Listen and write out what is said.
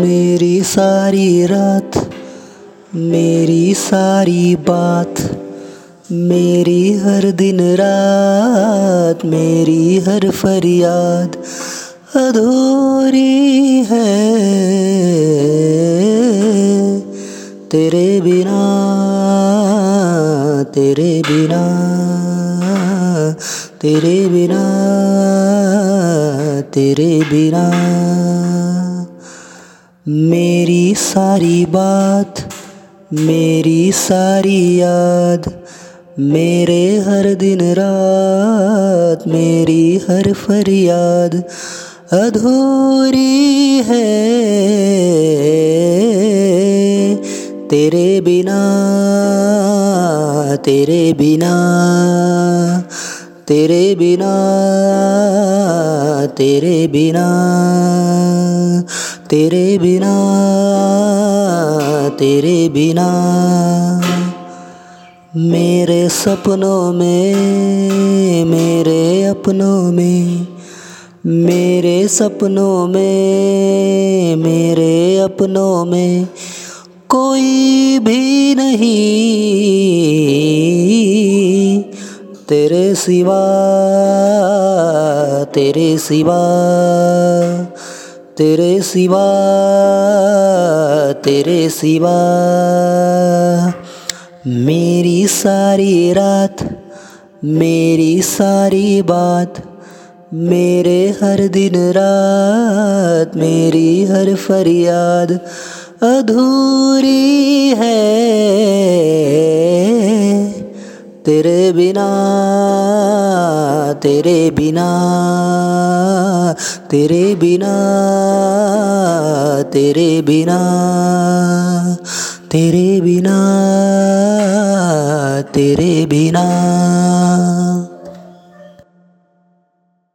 मेरी सारी रात, मेरी सारी बात, मेरी हर दिन रात, मेरी हर फरियाद अधूरी है। तेरे बिना तेरे बिना तेरे बिना तेरे बिना। मेरी सारी बात, मेरी सारी याद, मेरे हर दिन रात, मेरी हर फरियाद अधूरी है। तेरे बिना तेरे बिना तेरे बिना तेरे बिना तेरे बिना तेरे बिना। मेरे सपनों में, मेरे अपनों में, मेरे सपनों में, मेरे अपनों में कोई भी नहीं। सिवा, तेरे सिवा तेरे सिवा तेरे सिवा। मेरी सारी रात, मेरी सारी बात, मेरे हर दिन रात, मेरी हर फरियाद अधूरी है। तेरे बिना तेरे बिना तेरे बिना तेरे बिना तेरे बिना तेरे बिना।